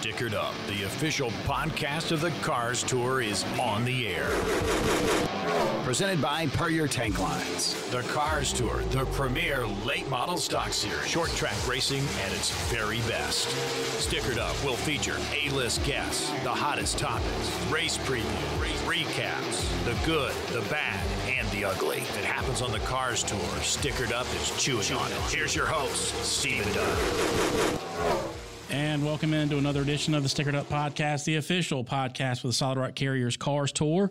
Stickered Up, the official podcast of the Cars Tour, is on the air. Presented by Puryear Tank Lines. The Cars Tour, the premier late model stock series. Short track racing at its very best. Stickered Up will feature A-list guests, the hottest topics, race previews, recaps, the good, the bad, and the ugly. If it happens on the Cars Tour, Stickered Up is chewing on it. Here's your host, Stephen Dunn. And welcome into another edition of the Stickered Up Podcast, the official podcast for the Solid Rock Carriers Cars Tour.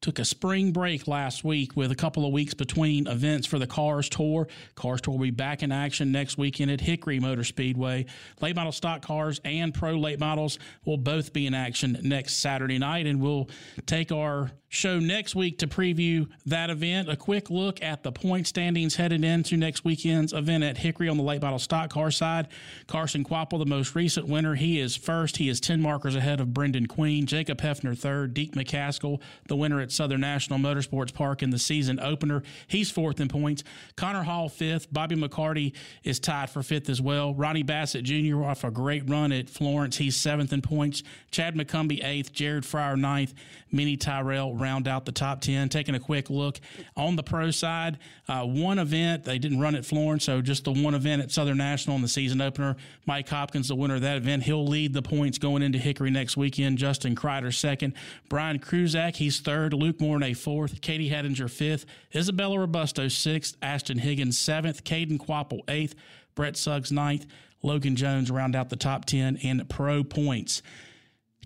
Took a spring break last week with a couple of weeks between events for the Cars Tour. Cars Tour will be back in action next weekend at Hickory Motor Speedway. Late model stock cars and pro late models will both be in action next Saturday night, and we'll take our show next week to preview that event. A quick look at the point standings headed into next weekend's event at Hickory on the late model stock car side. Carson Kvapil, the most recent winner, he is first. He is 10 markers ahead of Brenden Queen. Jacob Heafner third. Deac McCaskill, the winner at Southern National Motorsports Park in the season opener. He's fourth in points. Connor Hall fifth. Bobby McCarty is tied for fifth as well. Ronnie Bassett Jr. off a great run at Florence. He's seventh in points. Chad McCumbee eighth. Jared Fryar ninth. Mini Tyrrell round out the top 10. Taking a quick look on the pro side, uh, one event, they didn't run at Florence, so just the one event at Southern National in the season opener. Mike Hopkins, the winner of that event, he'll lead the points going into Hickory next weekend. Justin Kreider second. Brian Kruzak, he's third. Luke Mornay fourth. Katie Hettinger fifth. Isabella Robusto sixth. Ashton Higgins seventh. Caden Quapple, eighth. Brett Suggs ninth. Logan Jones round out the top 10 in pro points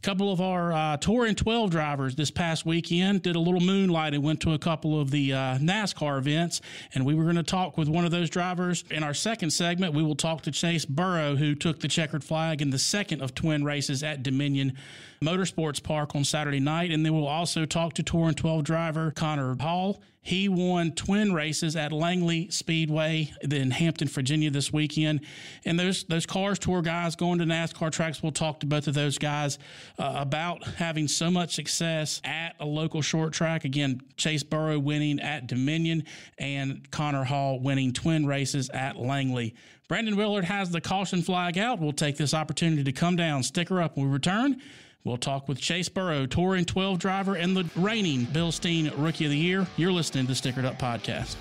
couple of our uh, Touring 12 drivers this past weekend did a little moonlight and went to a couple of the uh, NASCAR events. And we were going to talk with one of those drivers. In our second segment, we will talk to Chase Burrow, who took the checkered flag in the second of twin races at Dominion Motorsports Park on Saturday night. And then we'll also talk to Touring 12 driver Connor Hall. He won twin races at Langley Speedway in Hampton, Virginia this weekend. And those those cars tour guys going to NASCAR tracks, we'll talk to both of those guys uh, about having so much success at a local short track. Again, Chase Burrow winning at Dominion and Connor Hall winning twin races at Langley. Brandon Willard has the caution flag out. We'll take this opportunity to come down, sticker up when we return. We'll talk with Chase Burrow, touring 12 driver and the reigning Bilstein Rookie of the Year. You're listening to Stickered Up Podcast.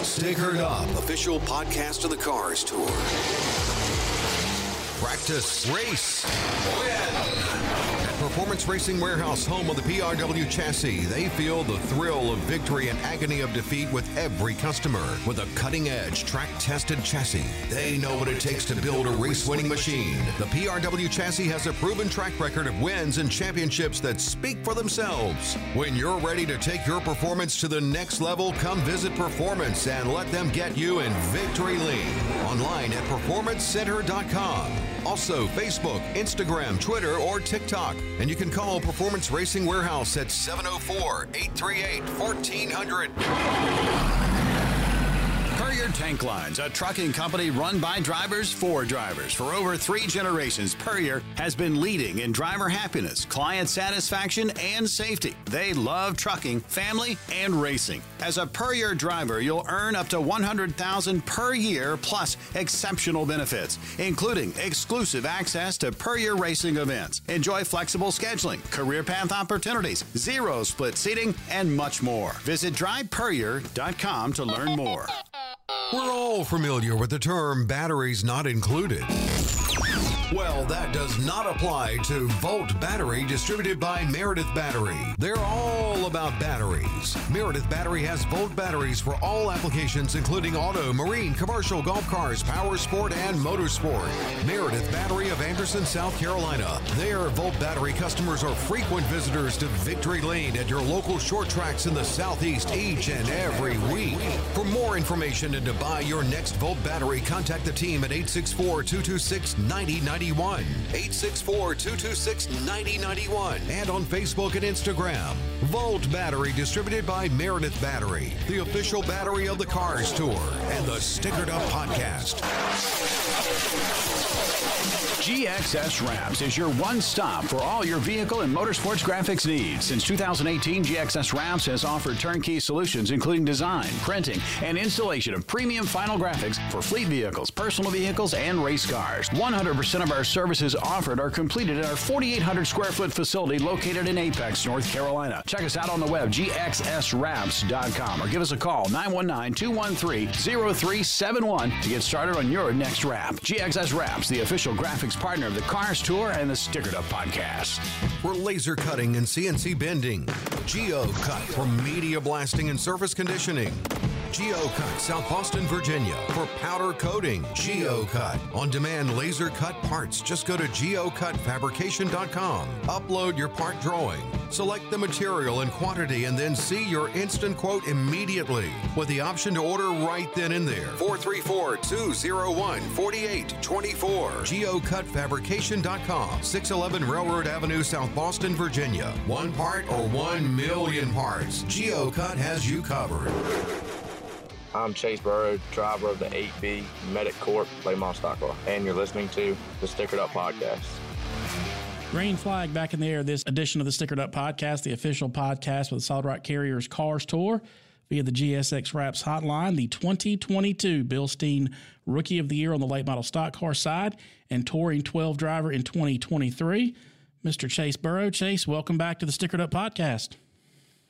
Stickered Up, official podcast of the Cars Tour. Practice, race, win. Performance Racing Warehouse, home of the PRW chassis, they feel the thrill of victory and agony of defeat with every customer. With a cutting edge, track tested chassis, they know what it takes to build a race winning machine. The PRW chassis has a proven track record of wins and championships that speak for themselves. When you're ready to take your performance to the next level, come visit Performance and let them get you in victory lane. Online at performancecenter.com. Also, Facebook, Instagram, Twitter, or TikTok. And you can call Performance Racing Warehouse at 704 838 1400. Puryear Tank Lines, a trucking company run by drivers for drivers. For over three generations, Puryear has been leading in driver happiness, client satisfaction, and safety. They love trucking, family, and racing. As a Puryear driver, you'll earn up to 100000 per year plus exceptional benefits, including exclusive access to Puryear racing events. Enjoy flexible scheduling, career path opportunities, zero split seating, and much more. Visit drivepuryear.com to learn more. We're all familiar with the term batteries not included. Well, that does not apply to Volt Battery distributed by Meredith Battery. They're all about batteries. Meredith Battery has Volt batteries for all applications, including auto, marine, commercial, golf cars, power sport, and motorsport. Meredith Battery of Anderson, South Carolina. Their Volt Battery customers are frequent visitors to Victory Lane at your local short tracks in the Southeast each and every week. For more information and to buy your next Volt battery, contact the team at 864 226 9090 9091, 864 226 9091, and on Facebook and Instagram. Volt Battery, distributed by Meredith Battery, the official battery of the Cars Tour, and the Stickered Up Podcast. GXS Wraps is your one stop for all your vehicle and motorsports graphics needs. Since 2018, GXS Wraps has offered turnkey solutions including design, printing, and installation of premium final graphics for fleet vehicles, personal vehicles, and race cars. 100% of our services offered are completed at our 4,800 square foot facility located in Apex, North Carolina. Check us out on the web, gxswraps.com, or give us a call, 919 213 0371 to get started on your next wrap. GXS Wraps, the official graphics partner of the Cars Tour and the Stickered Up podcast. For laser cutting and CNC bending, Geo Cut for media blasting and surface conditioning. GeoCut, South Boston, Virginia. For powder coating, GeoCut. On demand laser cut parts, just go to geocutfabrication.com. Upload your part drawing. Select the material and quantity and then see your instant quote immediately with the option to order right then and there. 434 201 4824. GeoCutfabrication.com. 611 Railroad Avenue, South Boston, Virginia. One part or one million parts. GeoCut has you covered. I'm Chase Burrow, driver of the 8B Medic Corp late model stock car, and you're listening to the Stickered Up Podcast. Green flag back in the air. This edition of the Stickered Up Podcast, the official podcast with the Solid Rock Carriers Cars Tour via the GSX Wraps hotline, the 2022 Bilstein Rookie of the Year on the late model stock car side, and touring 12 driver in 2023, Mr. Chase Burrow. Chase, welcome back to the Stickered Up Podcast.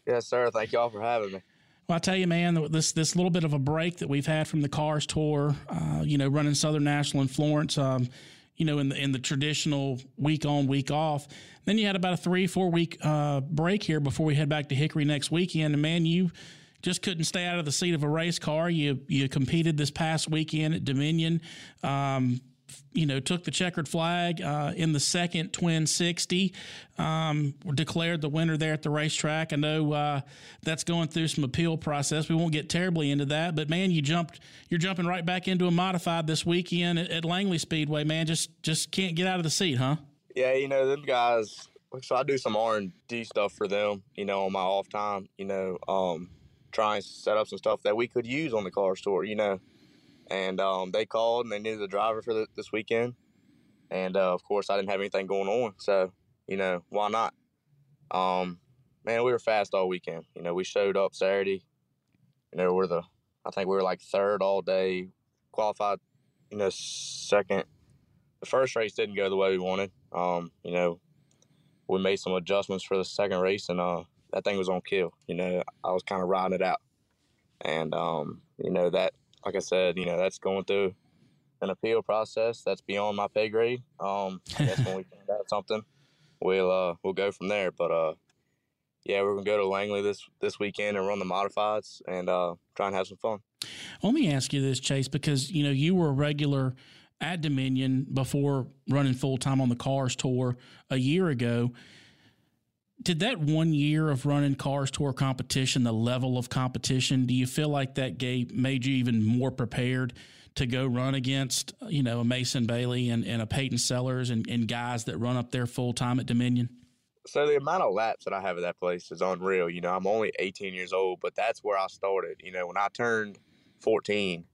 Yes, sir. Thank y'all for having me. Well, I tell you, man, this this little bit of a break that we've had from the Cars Tour, uh, you know, running Southern National in Florence, um, you know, in the in the traditional week on week off. Then you had about a three four week uh, break here before we head back to Hickory next weekend. And man, you just couldn't stay out of the seat of a race car. You you competed this past weekend at Dominion. Um, you know, took the checkered flag uh, in the second Twin 60, um, declared the winner there at the racetrack. I know uh, that's going through some appeal process. We won't get terribly into that, but man, you jumped, you're jumping right back into a modified this weekend at, at Langley Speedway. Man, just just can't get out of the seat, huh? Yeah, you know them guys. So I do some R and D stuff for them. You know, on my off time. You know, um, trying to set up some stuff that we could use on the cars tour. You know and um, they called and they needed a driver for the, this weekend. And uh, of course, I didn't have anything going on, so you know why not? Um, man, we were fast all weekend. You know, we showed up Saturday. You know, we're the I think we were like third all day, qualified. You know, second. The first race didn't go the way we wanted. Um, you know, we made some adjustments for the second race, and uh, that thing was on kill. You know, I was kind of riding it out, and um, you know that like I said, you know, that's going through an appeal process that's beyond my pay grade. Um, I guess when we find out something, we'll uh, we'll go from there. But uh, yeah, we're gonna go to Langley this this weekend and run the modifieds and uh, try and have some fun. Let me ask you this, Chase, because you know you were a regular at Dominion before running full time on the Cars Tour a year ago did that one year of running cars tour competition the level of competition do you feel like that gave made you even more prepared to go run against you know a mason bailey and, and a peyton sellers and, and guys that run up there full time at dominion? So the amount of laps that i have at that place is unreal. You know i'm only 18 years old but that's where i started. You know when i turned 14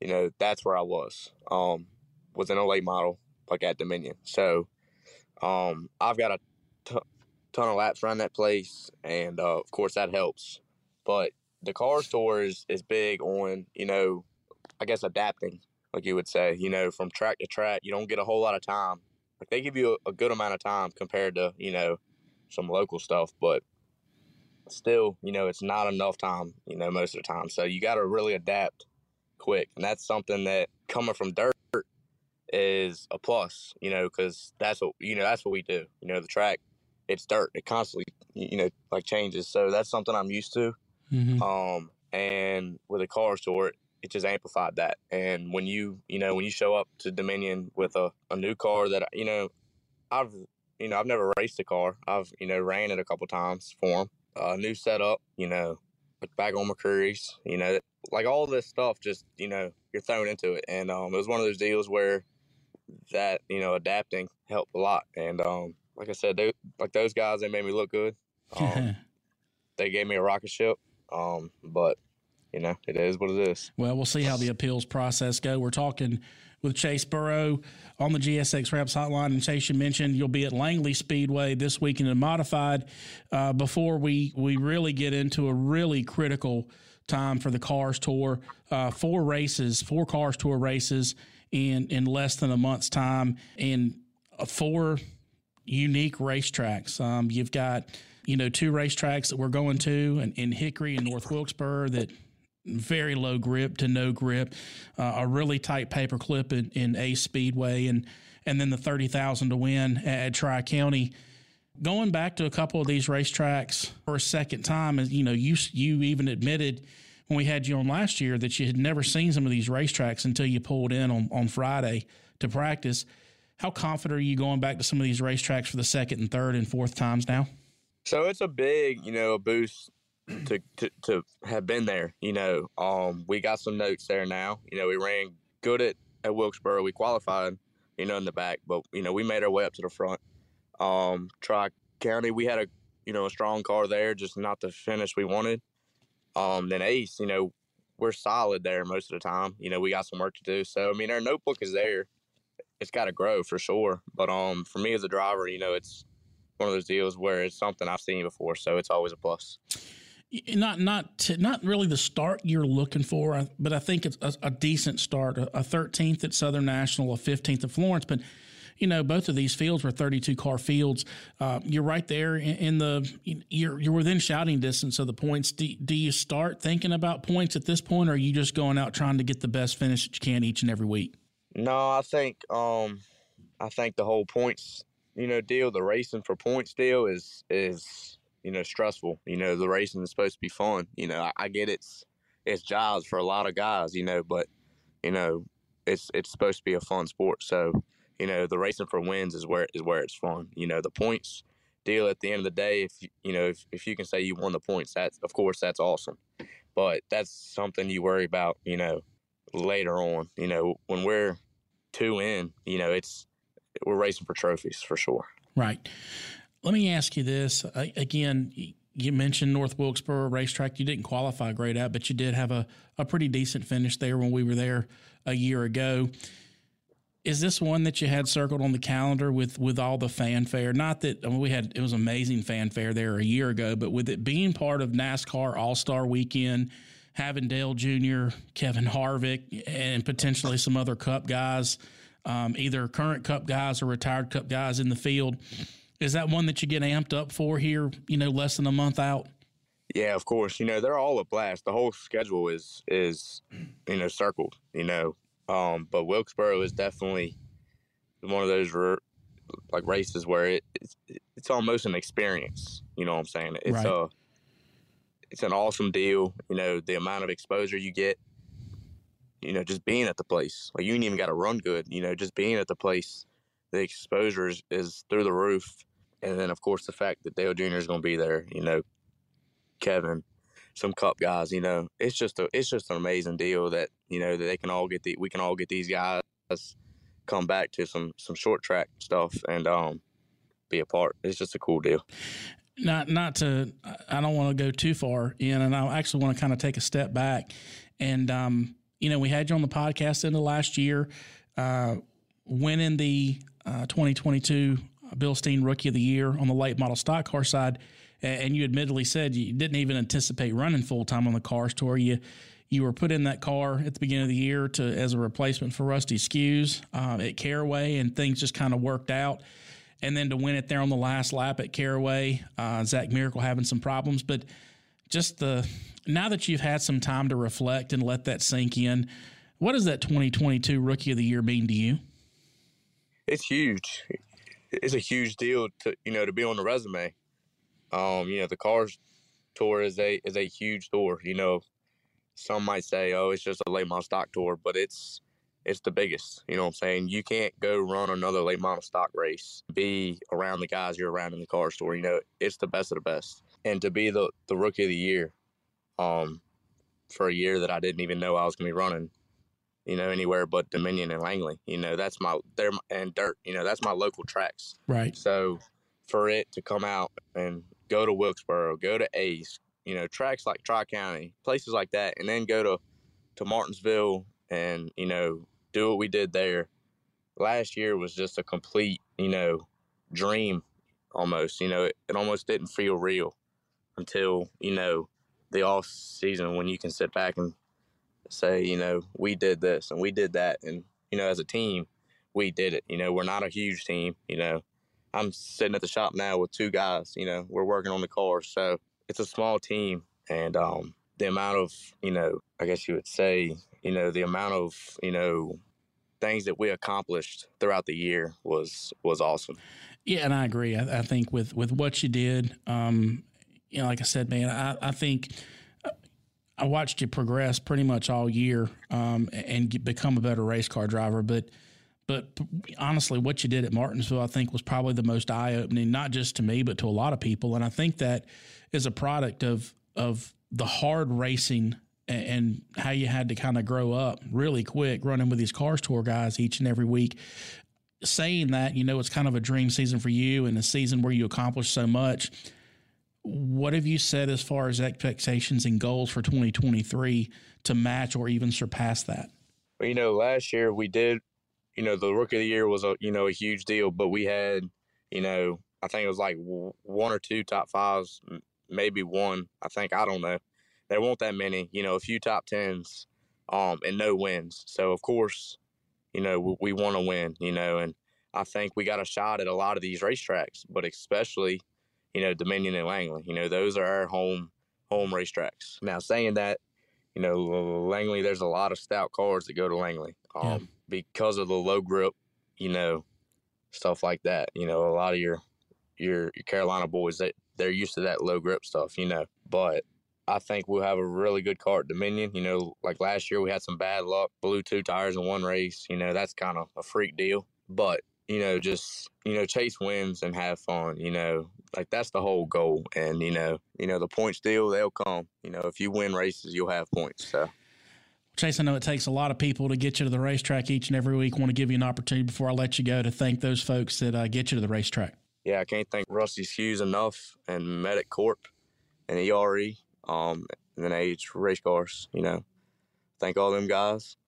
you know that's where i was um was an late model like at dominion. So um i've got a ton of laps around that place, and uh, of course that helps. But the cars tour is, is big on you know, I guess adapting, like you would say. You know, from track to track, you don't get a whole lot of time. Like they give you a, a good amount of time compared to you know some local stuff, but still, you know, it's not enough time. You know, most of the time, so you got to really adapt quick, and that's something that coming from dirt is a plus, you know, because that's what you know that's what we do. You know, the track it's dirt. It constantly, you know, like changes. So that's something I'm used to. Mm-hmm. Um, and with a car Tour, it just amplified that. And when you, you know, when you show up to Dominion with a, a new car that, you know, I've, you know, I've never raced a car. I've, you know, ran it a couple times for them. Uh, new setup, you know, put back on McCreary's, you know, like all this stuff, just, you know, you're thrown into it. And um, it was one of those deals where that you know adapting helped a lot. And um, like I said, they, like those guys, they made me look good. Um, they gave me a rocket ship, um, but you know it is what it is. Well, we'll see how the appeals process go. We're talking with Chase Burrow on the GSX Wraps Hotline. And Chase, you mentioned you'll be at Langley Speedway this weekend in modified. Uh, before we we really get into a really critical time for the Cars Tour, uh, four races, four Cars Tour races in in less than a month's time, and uh, four unique racetracks. Um, you've got you know two racetracks that we're going to in, in Hickory and North Wilkesboro that very low grip to no grip, uh, a really tight paper clip in, in Ace Speedway, and and then the thirty thousand to win at, at Tri County. Going back to a couple of these racetracks for a second time, as you know, you you even admitted when we had you on last year that you had never seen some of these racetracks until you pulled in on, on Friday to practice. How confident are you going back to some of these racetracks for the second and third and fourth times now? So it's a big, you know, boost to, to, to have been there. You know, um, we got some notes there now. You know, we ran good at, at Wilkesboro. We qualified, you know, in the back, but you know, we made our way up to the front. Um, Tri County, we had a you know a strong car there, just not the finish we wanted. Um, then Ace, you know, we're solid there most of the time. You know, we got some work to do. So I mean, our notebook is there. It's got to grow for sure. But um, for me as a driver, you know, it's one of those deals where it's something I've seen before, so it's always a plus not not to, not really the start you're looking for, but I think it's a, a decent start. A thirteenth at Southern National, a fifteenth at Florence, but you know both of these fields were 32 car fields. Uh, you're right there in, in, the you're you're within shouting distance of the points. Do, do you start thinking about points at this point, or are you just going out trying to get the best finish that you can each and every week? No, I think um, I think the whole points you know deal, the racing for points deal is is you know, stressful. You know, the racing is supposed to be fun. You know, I, I get it's it's jobs for a lot of guys. You know, but you know, it's it's supposed to be a fun sport. So, you know, the racing for wins is where is where it's fun. You know, the points deal at the end of the day. If you, know, if, if you can say you won the points, that's of course that's awesome. But that's something you worry about. You know, later on. You know, when we're two in, you know, it's we're racing for trophies for sure. Right. Let me ask you this uh, again. You mentioned North Wilkesboro racetrack. You didn't qualify great at, but you did have a, a pretty decent finish there when we were there a year ago. Is this one that you had circled on the calendar with with all the fanfare? Not that I mean, we had it was amazing fanfare there a year ago, but with it being part of NASCAR All Star Weekend, having Dale Jr., Kevin Harvick, and potentially some other Cup guys, um, either current Cup guys or retired Cup guys in the field is that one that you get amped up for here, you know, less than a month out? Yeah, of course. You know, they're all a blast. The whole schedule is is you know circled. You know, um, but Wilkesboro is definitely one of those like races where it, it's it's almost an experience. You know what I'm saying? It's right. a it's an awesome deal. You know, the amount of exposure you get. You know, just being at the place. Like you ain't even got to run good. You know, just being at the place, the exposure is, is through the roof and then of course the fact that Dale Jr. is going to be there, you know, Kevin, some Cup guys, you know, it's just a it's just an amazing deal that you know that they can all get the we can all get these guys come back to some some short track stuff and um be a part. It's just a cool deal. Not not to I don't want to go too far in, and I actually want to kind of take a step back. And um, you know, we had you on the podcast in the last year, uh, winning the uh, 2022 Bilstein Rookie of the Year on the late model stock car side, and you admittedly said you didn't even anticipate running full time on the cars tour. You you were put in that car at the beginning of the year to as a replacement for Rusty Skewes uh, at Caraway, and things just kind of worked out. And then to win it there on the last lap at Caraway, uh, Zach Miracle having some problems, but just the now that you've had some time to reflect and let that sink in, what does that 2022 Rookie of the Year mean to you? It's huge it's a huge deal to you know to be on the resume. Um, you know, the cars tour is a is a huge tour. You know, some might say, oh, it's just a late model stock tour, but it's it's the biggest. You know what I'm saying? You can't go run another late model stock race, be around the guys you're around in the cars tour. You know, it's the best of the best. And to be the, the rookie of the year, um, for a year that I didn't even know I was gonna be running, you know, anywhere but Dominion and Langley. You know, that's my there and Dirt. You know, that's my local tracks. Right. So for it to come out and go to Wilkesboro, go to Ace, you know, tracks like Tri County, places like that, and then go to to Martinsville and you know do what we did there. Last year was just a complete, you know, dream almost. You know, it, it almost didn't feel real until you know the off season when you can sit back and say, you know, we did this and we did that, and you know, as a team, we did it. You know, we're not a huge team. You know, I'm sitting at the shop now with two guys. You know, we're working on the car, so it's a small team, and um, the amount of you know, I guess you would say, you know, the amount of you know things that we accomplished throughout the year was was awesome. Yeah, and I agree. I, I think with with what you did, um, you know, like I said, man, I, I think. I watched you progress pretty much all year um, and get, become a better race car driver. But but honestly, what you did at Martinsville, I think, was probably the most eye opening, not just to me, but to a lot of people. And I think that is a product of of the hard racing and how you had to kind of grow up really quick running with these cars tour guys each and every week. Saying that you know it's kind of a dream season for you and a season where you accomplished so much. What have you said as far as expectations and goals for 2023 to match or even surpass that? Well, you know last year we did you know the rookie of the year was a you know a huge deal but we had you know i think it was like one or two top fives maybe one i think i don't know there weren't that many, you know, a few top tens, um, and no wins. So of course, you know, we, we want to win, you know, and I think we got a shot at a lot of these racetracks, but especially, you know, Dominion and Langley. You know, those are our home home racetracks. Now, saying that, you know, Langley, there's a lot of stout cars that go to Langley um, yeah. because of the low grip, you know, stuff like that. You know, a lot of your your, your Carolina boys that they're used to that low grip stuff, you know. But I think we'll have a really good car at Dominion. You know, like last year we had some bad luck, blew two tires in one race. You know, that's kind of a freak deal. But, you know, just, you know, chase wins and have fun, you know, like that's the whole goal. And, you know, you know, the points deal, they'll come. You know, if you win races, you'll have points. So Chase, I know it takes a lot of people to get you to the racetrack each and every week. I want to give you an opportunity before I let you go to thank those folks that uh, get you to the racetrack. Yeah, I can't thank Rusty Hughes enough and Medic Corp and ERE um, and then age race cars. You know, thank all them guys.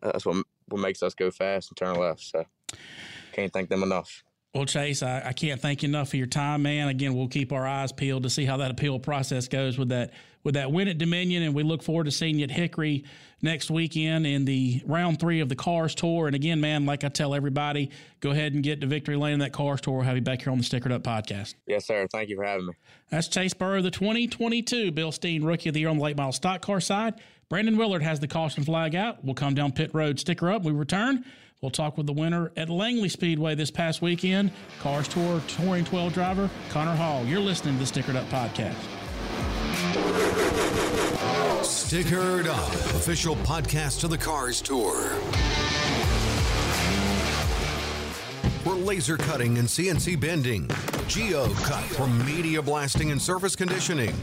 That's what what makes us go fast and turn left. So can't thank them enough. Well, Chase, I, I, can't thank you enough for your time, man. Again, we'll keep our eyes peeled to see how that appeal process goes with that with that win at Dominion, and we look forward to seeing you at Hickory next weekend in the round three of the Cars Tour. And again, man, like I tell everybody, go ahead and get to victory lane in that Cars Tour. We'll have you back here on the Stickered Up podcast. Yes, sir. Thank you for having me. That's Chase Burrow, the 2022 Bilstein Rookie of the Year on the late model stock car side. Brandon Willard has the caution flag out. We'll come down pit road, sticker up. We return. We'll talk with the winner at Langley Speedway this past weekend, Cars Tour Touring 12 driver Connor Hall. You're listening to the Stickered Up Podcast. Stickered Up, official podcast of the Cars Tour. For laser cutting and CNC bending, Geo Cut for media blasting and surface conditioning.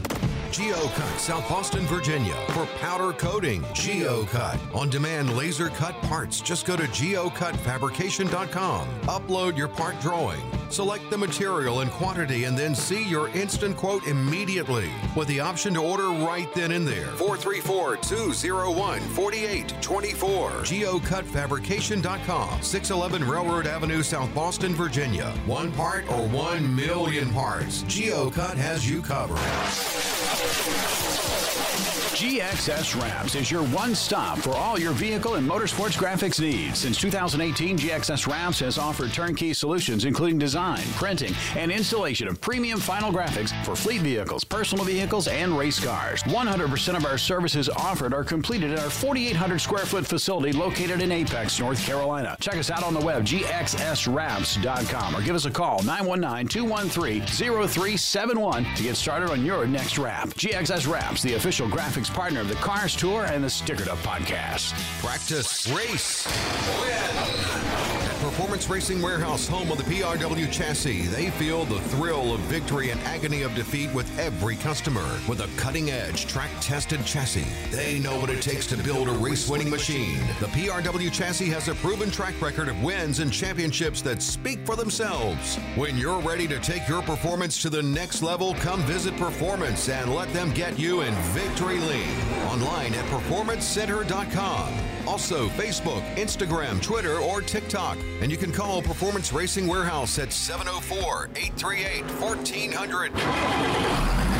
GeoCut, South Boston, Virginia. For powder coating, GeoCut. On demand laser cut parts, just go to geocutfabrication.com. Upload your part drawing. Select the material and quantity and then see your instant quote immediately with the option to order right then and there. 434 201 4824. GeocutFabrication.com. 611 Railroad Avenue, South Boston, Virginia. One part or one million parts. GeoCut has you covered. Thank you. GXS Wraps is your one stop for all your vehicle and motorsports graphics needs. Since 2018, GXS Wraps has offered turnkey solutions including design, printing, and installation of premium final graphics for fleet vehicles, personal vehicles, and race cars. 100% of our services offered are completed at our 4,800 square foot facility located in Apex, North Carolina. Check us out on the web, gxswraps.com, or give us a call, 919 213 0371 to get started on your next wrap. GXS Wraps, the official graphics partner of the Cars Tour and the Stickered Up podcast. Practice, race, win. Performance Racing Warehouse, home of the PRW chassis, they feel the thrill of victory and agony of defeat with every customer. With a cutting edge, track tested chassis, they know what it takes to build a race winning machine. The PRW chassis has a proven track record of wins and championships that speak for themselves. When you're ready to take your performance to the next level, come visit Performance and let them get you in victory lane. Online at performancecenter.com. Also, Facebook, Instagram, Twitter, or TikTok. And you can call Performance Racing Warehouse at 704 838 1400.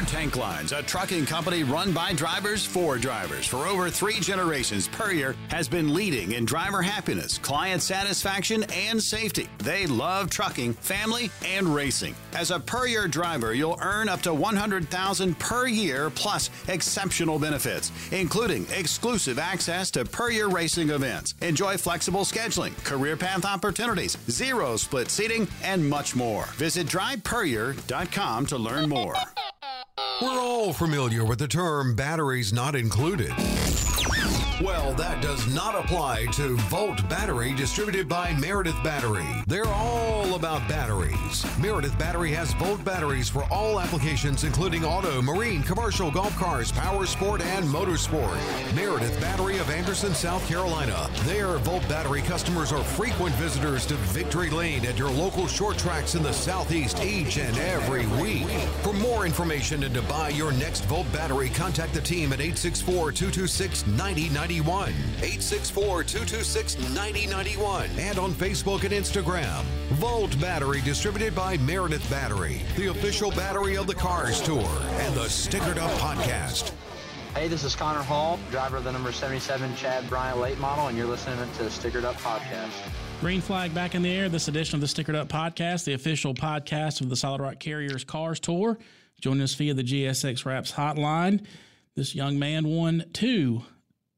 Puryear Tank Lines, a trucking company run by drivers for drivers. For over three generations, Puryear has been leading in driver happiness, client satisfaction, and safety. They love trucking, family, and racing. As a Puryear driver, you'll earn up to 100000 per year plus exceptional benefits, including exclusive access to Puryear racing events. Enjoy flexible scheduling, career path opportunities, zero split seating, and much more. Visit drivepuryear.com to learn more. We're all familiar with the term batteries not included. Well, that does not apply to Volt Battery distributed by Meredith Battery. They're all about batteries. Meredith Battery has Volt batteries for all applications, including auto, marine, commercial, golf cars, power sport, and motorsport. Meredith Battery of Anderson, South Carolina. Their Volt Battery customers are frequent visitors to Victory Lane at your local short tracks in the Southeast each and every week. For more information and to buy your next Volt battery, contact the team at 864 226 9090. 864 226 9091 and on Facebook and Instagram. Volt Battery distributed by Meredith Battery, the official battery of the Cars Tour and the Stickered Up Podcast. Hey, this is Connor Hall, driver of the number 77 Chad Bryant late model, and you're listening to the Stickered Up Podcast. Green flag back in the air. This edition of the Stickered Up Podcast, the official podcast of the Solid Rock Carriers Cars Tour. Joining us via the GSX Wraps hotline. This young man won two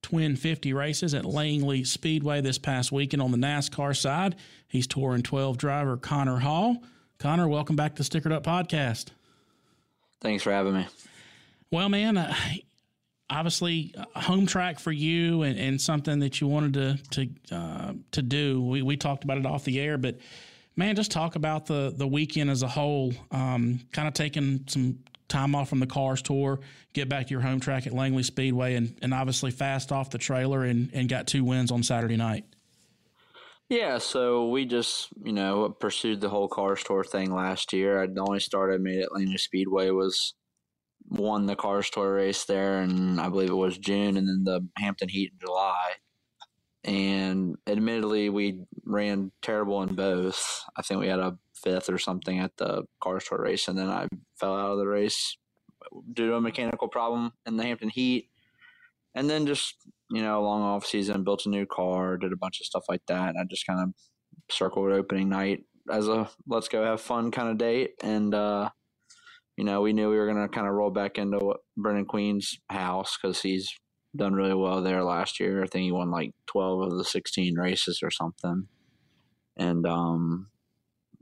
Twin 50 races at Langley Speedway this past weekend on the NASCAR side. He's touring 12 driver Connor Hall. Connor, welcome back to Stickered Up Podcast. Thanks for having me. Well, man, uh, obviously a home track for you and, and something that you wanted to to uh, to do. We we talked about it off the air, but man, just talk about the the weekend as a whole. Um, kind of taking some time off from the cars tour, get back to your home track at Langley Speedway, and, and obviously fast off the trailer and, and got two wins on Saturday night. Yeah, so we just, you know, pursued the whole cars tour thing last year. I, the only start I made at Langley Speedway was won the cars tour race there, and I believe it was June, and then the Hampton Heat in July. And admittedly, we ran terrible in both. I think we had a fifth or something at the cars tour race, and then I fell out of the race due to a mechanical problem in the Hampton Heat. And then just you know, long off season, built a new car, did a bunch of stuff like that. And I just kind of circled opening night as a let's go have fun kind of date. And uh, you know, we knew we were gonna kind of roll back into Brenden Queen's house because he's done really well there last year. I think he won like twelve of the sixteen races or something. And um,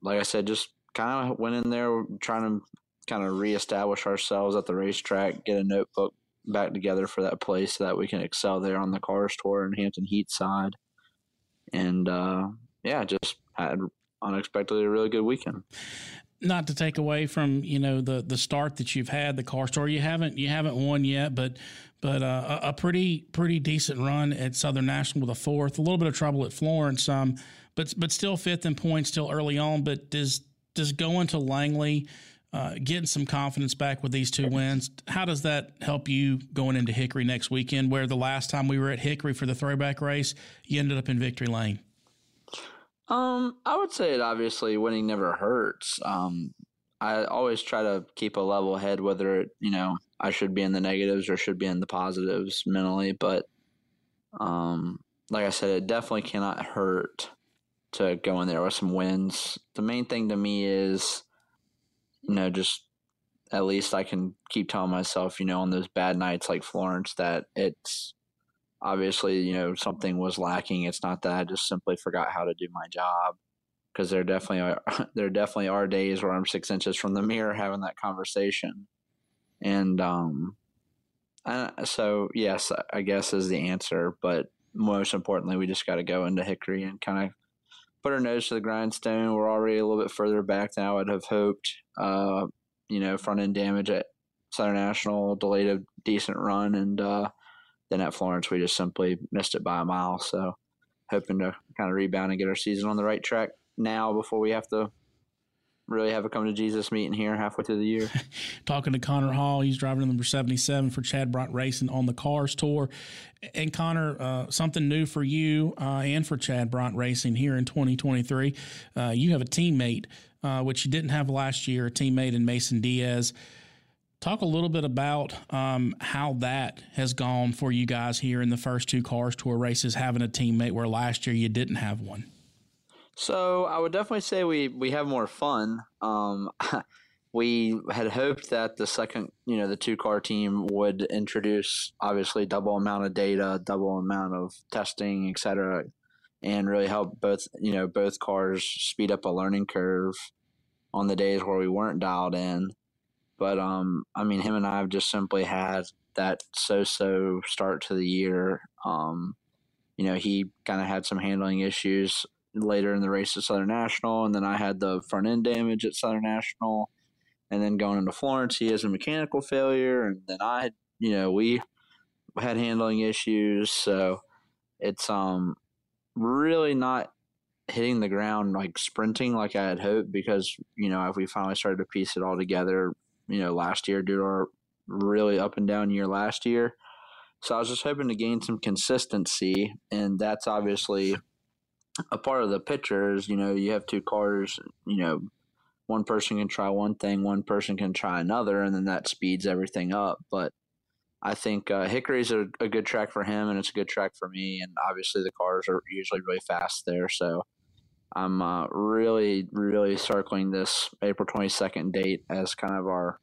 like I said, just kind of went in there trying to kind of reestablish ourselves at the racetrack, get a notebook back together for that place so that we can excel there on the cars tour and Hampton Heat side. And uh, yeah, just had unexpectedly a really good weekend. Not to take away from you know the the start that you've had the car tour, you haven't you haven't won yet, but but uh, a, pretty pretty decent run at Southern National with a fourth, a little bit of trouble at Florence, um, but but still fifth in points, still early on. But does does going to Langley? uh, getting some confidence back with these two wins. How does that help you going into Hickory next weekend? Where the last time we were at Hickory for the throwback race, you ended up in victory lane. Um, I would say it obviously winning never hurts. Um, I always try to keep a level head, whether it, you know I should be in the negatives or should be in the positives mentally. But um, like I said, it definitely cannot hurt to go in there with some wins. The main thing to me is you know, just at least I can keep telling myself, you know, on those bad nights like Florence that it's obviously, you know, something was lacking. It's not that I just simply forgot how to do my job because there definitely are there definitely are days where I'm six inches from the mirror having that conversation, and um, so yes, I guess is the answer. But most importantly, we just got to go into Hickory and kind of put our nose to the grindstone. We're already a little bit further back than I would have hoped. Uh, you know, front end damage at Southern National delayed a decent run, and uh, then at Florence we just simply missed it by a mile. So hoping to kind of rebound and get our season on the right track now before we have to really have a come to Jesus meeting here halfway through the year. Talking to Connor Hall, he's driving number 77 for Chad Bryant Racing on the Cars Tour. And Connor, uh, something new for you uh, and for Chad Bryant Racing here in 2023. Uh, you have a teammate, uh, which you didn't have last year, a teammate in Mason Diaz. Talk a little bit about um, how that has gone for you guys here in the first two Cars Tour races, having a teammate where last year you didn't have one. So I would definitely say we we have more fun. Um, we had hoped that the second, you know, the two car team would introduce obviously double amount of data, double amount of testing, et cetera, and really help both, you know, both cars speed up a learning curve on the days where we weren't dialed in. But um, I mean, him and I have just simply had that so-so start to the year. Um, you know, he kind of had some handling issues later in the race at Southern National, and then I had the front end damage at Southern National, and then going into Florence, he has a mechanical failure, and then I had, you know, we had handling issues, so it's um really not hitting the ground like sprinting like I had hoped because you know if we finally started to piece it all together, you know, last year due to our really up and down year last year. So I was just hoping to gain some consistency, and that's obviously a part of the picture is you know you have two cars you know one person can try one thing one person can try another and then that speeds everything up but i think uh, hickory's a, a good track for him and it's a good track for me and obviously the cars are usually really fast there so i'm uh, really really circling this april 22nd date as kind of our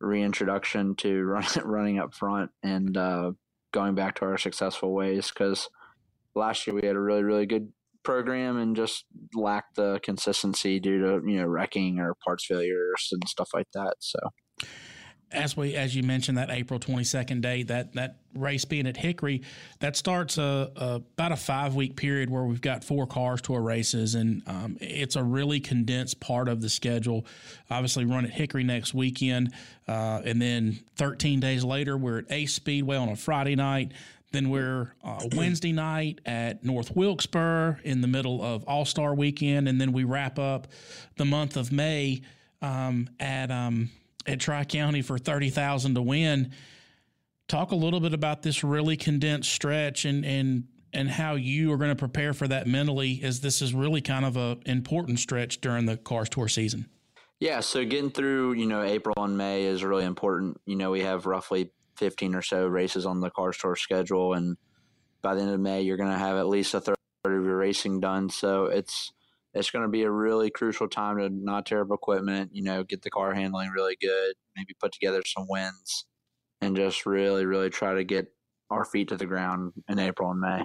reintroduction to run, running up front and uh, going back to our successful ways because last year we had a really really good program and just lacked the consistency due to you know wrecking or parts failures and stuff like that. So as we as you mentioned that April 22nd date that that race being at Hickory that starts a, a about a five week period where we've got four cars to tour races. And um, it's a really condensed part of the schedule. Obviously run at Hickory next weekend uh, and then 13 days later we're at Ace Speedway on a Friday night. Then we're uh, Wednesday night at North Wilkesboro in the middle of All Star Weekend, and then we wrap up the month of May um, at um, at Tri County for thirty thousand to win. Talk a little bit about this really condensed stretch and and and how you are going to prepare for that mentally, as this is really kind of a important stretch during the Cars Tour season. Yeah, so getting through you know April and May is really important. You know we have roughly 15 or so races on the Cars Tour schedule. And by the end of May, you're going to have at least a third of your racing done. So it's, it's going to be a really crucial time to not tear up equipment, you know, get the car handling really good, maybe put together some wins and just really, really try to get our feet to the ground in April and May.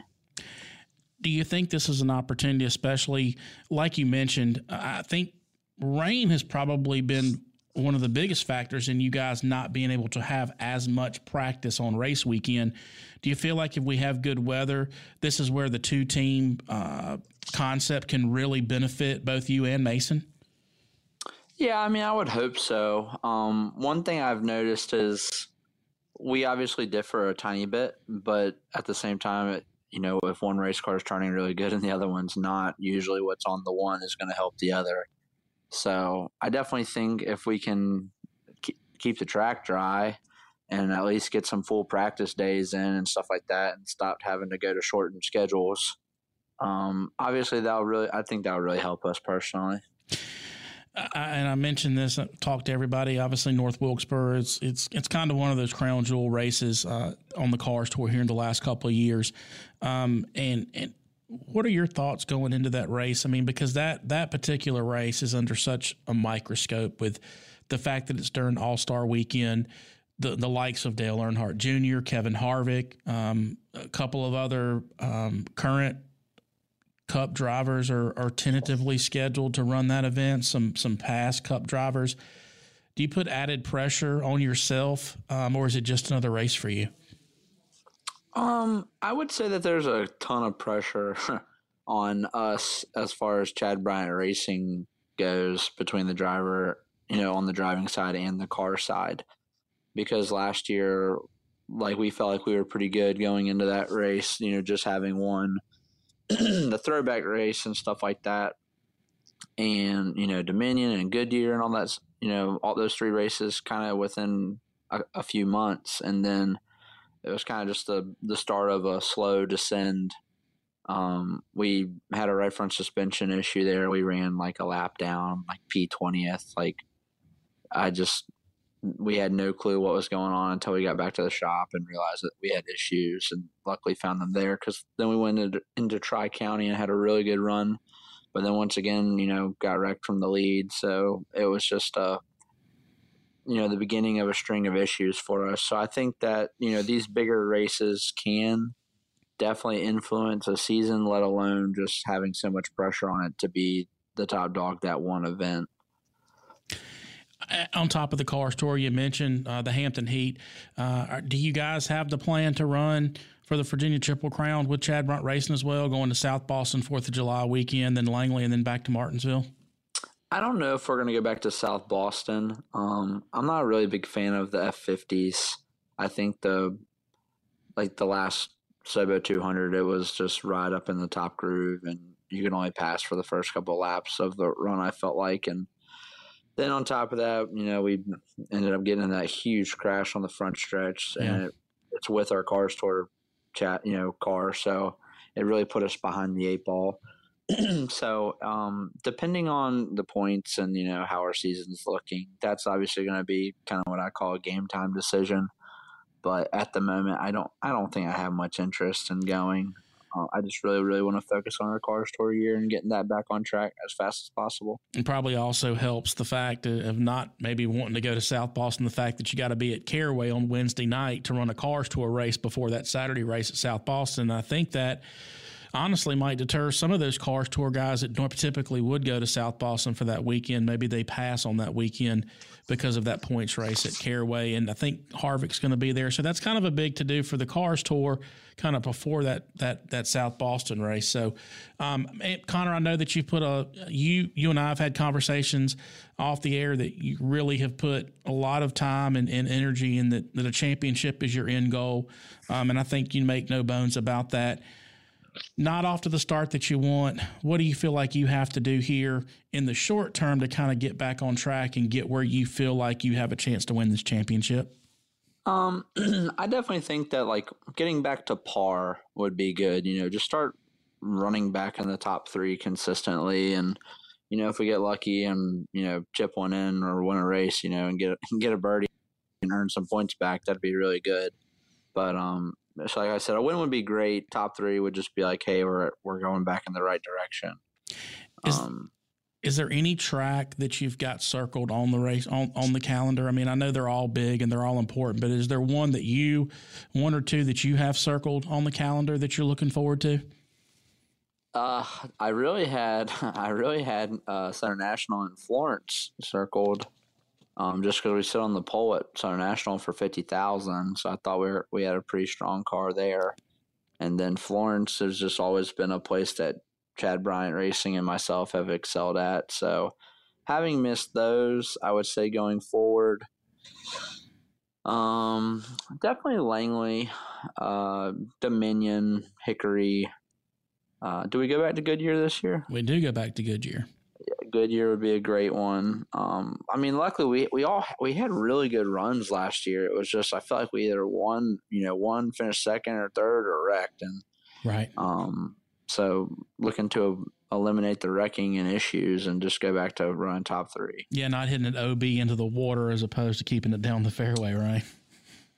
Do you think this is an opportunity, especially like you mentioned? I think rain has probably been one of the biggest factors in you guys not being able to have as much practice on race weekend. Do you feel like if we have good weather, this is where the two team uh, concept can really benefit both you and Mason? Yeah, I mean, I would hope so. Um, one thing I've noticed is we obviously differ a tiny bit, but at the same time, it, you know, if one race car is turning really good and the other one's not, usually what's on the one is going to help the other. So I definitely think if we can keep the track dry and at least get some full practice days in and stuff like that and stop having to go to shortened schedules. Um, obviously, that will really, I think that'll really help us personally. I, and I mentioned this, I talked to everybody. Obviously, North Wilkesboro, it's it's it's kind of one of those crown jewel races uh, on the cars tour here in the last couple of years. Um, and and what are your thoughts going into that race? I mean, because that that particular race is under such a microscope with the fact that it's during All Star Weekend. The, the likes of Dale Earnhardt Jr., Kevin Harvick, um, a couple of other um, current Cup drivers are, are tentatively scheduled to run that event. Some some past Cup drivers. Do you put added pressure on yourself, um, or is it just another race for you? Um, I would say that there's a ton of pressure on us as far as Chad Bryant Racing goes between the driver, you know, on the driving side and the car side. Because last year, like we felt like we were pretty good going into that race, you know, just having won the throwback race and stuff like that. And, you know, Dominion and Goodyear and all that, you know, all those three races kind of within a, a few months. And then it was kind of just the, the start of a slow descend um, we had a right front suspension issue there. We ran like a lap down, like P twentieth. Like I just we had no clue what was going on until we got back to the shop and realized that we had issues, and luckily found them there. Because then we went into, into Tri County and had a really good run, but then once again, you know, got wrecked from the lead. So it was just a you know the beginning of a string of issues for us. So I think that you know these bigger races can definitely influence a season, let alone just having so much pressure on it to be the top dog that one event. On top of the cars tour you mentioned uh, the Hampton Heat. Uh, do you guys have the plan to run for the Virginia Triple Crown with Chad Bryant Racing as well, going to South Boston Fourth of July weekend, then Langley, and then back to Martinsville? I don't know if we're going to go back to South Boston. Um, I'm not a really big fan of the F50s. I think the like the last Sobo 200, it was just right up in the top groove, and you can only pass for the first couple of laps of the run. I felt like, and then on top of that, you know, we ended up getting in that huge crash on the front stretch, yeah. and it, it's with our cars tour chat, you know, car, so it really put us behind the eight ball. so, um, depending on the points and you know how our season's looking, that's obviously going to be kind of what I call a game time decision but at the moment, I don't I don't think I have much interest in going. Uh, I just really really want to focus on our cars tour year and getting that back on track as fast as possible. And probably also helps the fact of not maybe wanting to go to South Boston. The fact that you got to be at Caraway on Wednesday night to run a cars tour race before that Saturday race at South Boston. I think that honestly might deter some of those cars tour guys that typically would go to South Boston for that weekend. Maybe they pass on that weekend because of that points race at Caraway. And I think Harvick's going to be there. So that's kind of a big to do for the cars tour kind of before that that that South Boston race. So um, Connor, I know that you put a you you and I have had conversations off the air that you really have put a lot of time and, and energy in that, that a championship is your end goal. Um, and I think you make no bones about that not off to the start that you want. What do you feel like you have to do here in the short term to kind of get back on track and get where you feel like you have a chance to win this championship? Um, I definitely think that like getting back to par would be good. You know, just start running back in the top three consistently, and you know, if we get lucky and you know chip one in or win a race, you know, and get get a birdie and earn some points back, that'd be really good. But um, so like I said, a win would be great. Top three would just be like, hey, we're we're going back in the right direction. Is, um, is there any track that you've got circled on the race on, on the calendar? I mean, I know they're all big and they're all important, but is there one that you, one or two that you have circled on the calendar that you're looking forward to? Uh, I really had, I really had uh, Southern National in Florence circled um, just because we sit on the pole at Southern National for fifty thousand. So I thought we were, we had a pretty strong car there. And then Florence has just always been a place that Chad Bryant Racing and myself have excelled at. So having missed those, I would say going forward, um, definitely Langley, uh, Dominion, Hickory. Uh, do we go back to Goodyear this year? We do go back to Goodyear. Goodyear would be a great one. Um, I mean, luckily we we all we had really good runs last year. It was just I felt like we either won, you know, one finished second or third or wrecked, and right. Um, so looking to eliminate the wrecking and issues and just go back to run top three. Yeah, not hitting an OB into the water as opposed to keeping it down the fairway, right?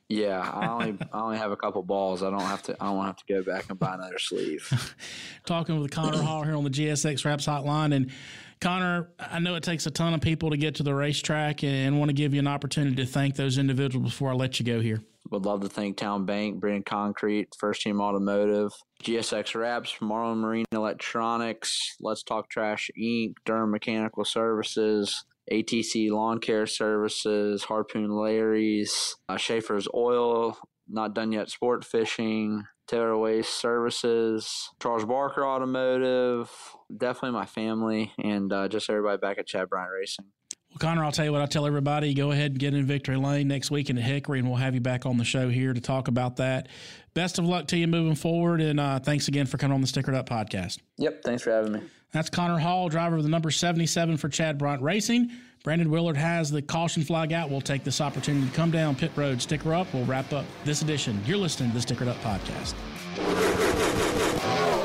Yeah, I only I only have a couple balls. I don't have to. I don't have to go back and buy another sleeve. Talking with Connor Hall here on the GSX Wraps Hotline, and Connor, I know it takes a ton of people to get to the racetrack, and want to give you an opportunity to thank those individuals before I let you go here. Would love to thank Town Bank, Brennan Concrete, First Team Automotive, GSX Wraps, Marlin Marine Electronics, Let's Talk Trash Inc., Durham Mechanical Services, ATC Lawn Care Services, Harpoon Larry's, uh, Schaefer's Oil, not done yet sport fishing, Taylor Waste Services, Charles Barker Automotive, definitely my family, and uh, just everybody back at Chad Bryant Racing. Well, Connor, I'll tell you what I tell everybody. Go ahead and get in victory lane next week in the Hickory, and we'll have you back on the show here to talk about that. Best of luck to you moving forward, and uh, thanks again for coming on the Stickered Up podcast. Yep, thanks for having me. That's Connor Hall, driver of the number 77 for Chad Bryant Racing. Brandon Willard has the caution flag out. We'll take this opportunity to come down pit road, sticker up. We'll wrap up this edition. You're listening to the Stickered Up podcast.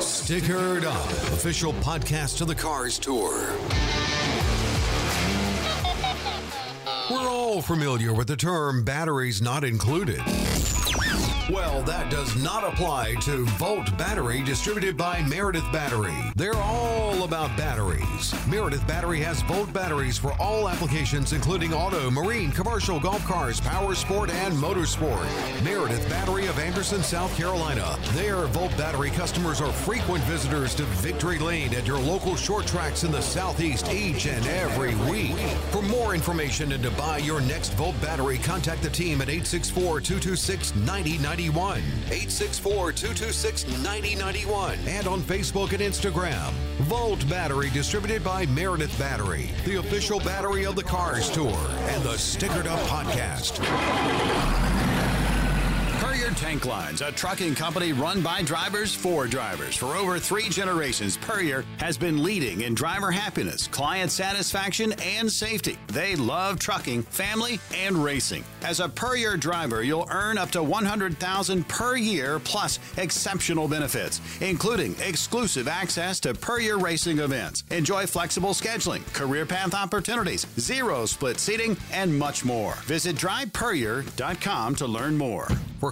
Stickered Up, official podcast of the Cars Tour. We're all familiar with the term batteries not included. Well, that does not apply to Volt Battery, distributed by Meredith Battery. They're all about batteries. Meredith Battery has Volt batteries for all applications, including auto, marine, commercial, golf cars, power sport, and motorsport. Meredith Battery of Anderson, South Carolina. Their Volt Battery customers are frequent visitors to Victory Lane at your local short tracks in the Southeast each and every week. For more information and to buy your next Volt battery, contact the team at 864 226 9090. 864 226 9091 and on Facebook and Instagram. Volt Battery distributed by Meredith Battery, the official battery of the Cars Tour and the Stickered Up Podcast. Purrier Tank Lines, a trucking company run by drivers for drivers. For over three generations, Purrier has been leading in driver happiness, client satisfaction, and safety. They love trucking, family, and racing. As a Purrier driver, you'll earn up to 100000 per year plus exceptional benefits, including exclusive access to Purrier racing events. Enjoy flexible scheduling, career path opportunities, zero split seating, and much more. Visit drivepurrier.com to learn more for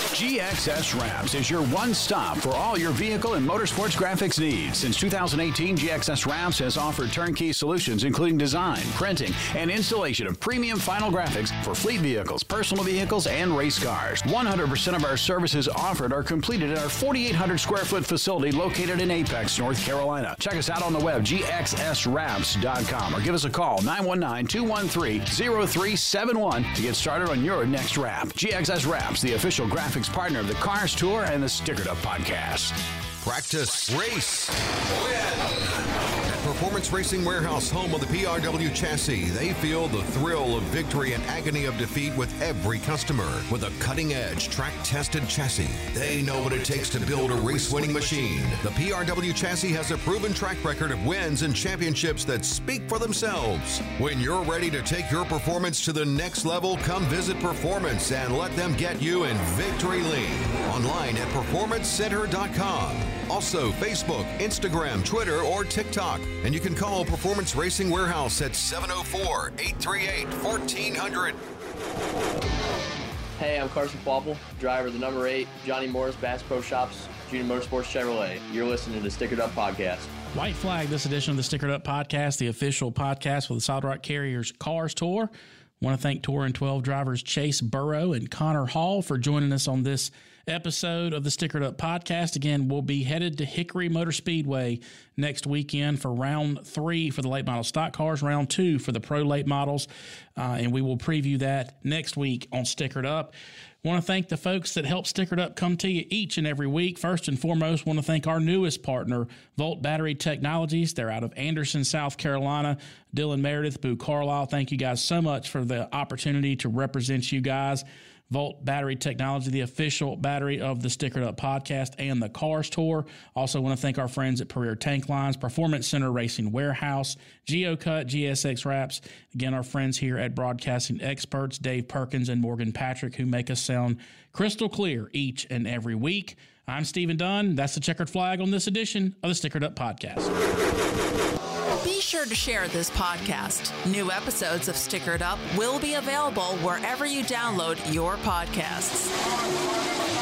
GXS Wraps is your one stop for all your vehicle and motorsports graphics needs. Since 2018, GXS Wraps has offered turnkey solutions including design, printing, and installation of premium vinyl graphics for fleet vehicles, personal vehicles, and race cars. 100% of our services offered are completed at our 4,800 square foot facility located in Apex, North Carolina. Check us out on the web, gxswraps.com, or give us a call, 919 213 0371 to get started on your next wrap. GXS Wraps, the official graphics partner of the Cars Tour and the Stickered Up podcast. Practice, race, win. Performance Racing Warehouse, home of the PRW chassis, they feel the thrill of victory and agony of defeat with every customer. With a cutting edge, track tested chassis, they know what it takes to build a race winning machine. The PRW chassis has a proven track record of wins and championships that speak for themselves. When you're ready to take your performance to the next level, come visit Performance and let them get you in victory lane. Online at performancecenter.com. Also, Facebook, Instagram, Twitter, or TikTok. And you can call Performance Racing Warehouse at 704 838 1400. Hey, I'm Carson Kvapil, driver of the number eight Johnny Morris Bass Pro Shops Junior Motorsports Chevrolet. You're listening to the Stickered Up Podcast. White flag this edition of the Stickered Up Podcast, the official podcast for the Solid Rock Carriers Cars Tour. Want to thank Tour and 12 drivers Chase Burrow and Connor Hall for joining us on this episode of the Stickered Up podcast. Again, we'll be headed to Hickory Motor Speedway next weekend for round three for the late model stock cars, round two for the pro late models, uh, and we will preview that next week on Stickered Up. Want to thank the folks that help Stickered Up come to you each and every week. First and foremost, want to thank our newest partner, Volt Battery Technologies. They're out of Anderson, South Carolina. Dylan Meredith, Boo Carlisle, thank you guys so much for the opportunity to represent you guys. Volt Battery Technology, the official battery of the Stickered Up podcast and the Cars Tour. Also, want to thank our friends at Purrier Tank Lines, Performance Center Racing Warehouse, GeoCut, GSX Wraps. Again, our friends here at Broadcasting Experts, Dave Perkins and Morgan Patrick, who make us sound crystal clear each and every week. I'm Stephen Dunn. That's the checkered flag on this edition of the Stickered Up podcast. Be sure to share this podcast. New episodes of Stickered Up will be available wherever you download your podcasts.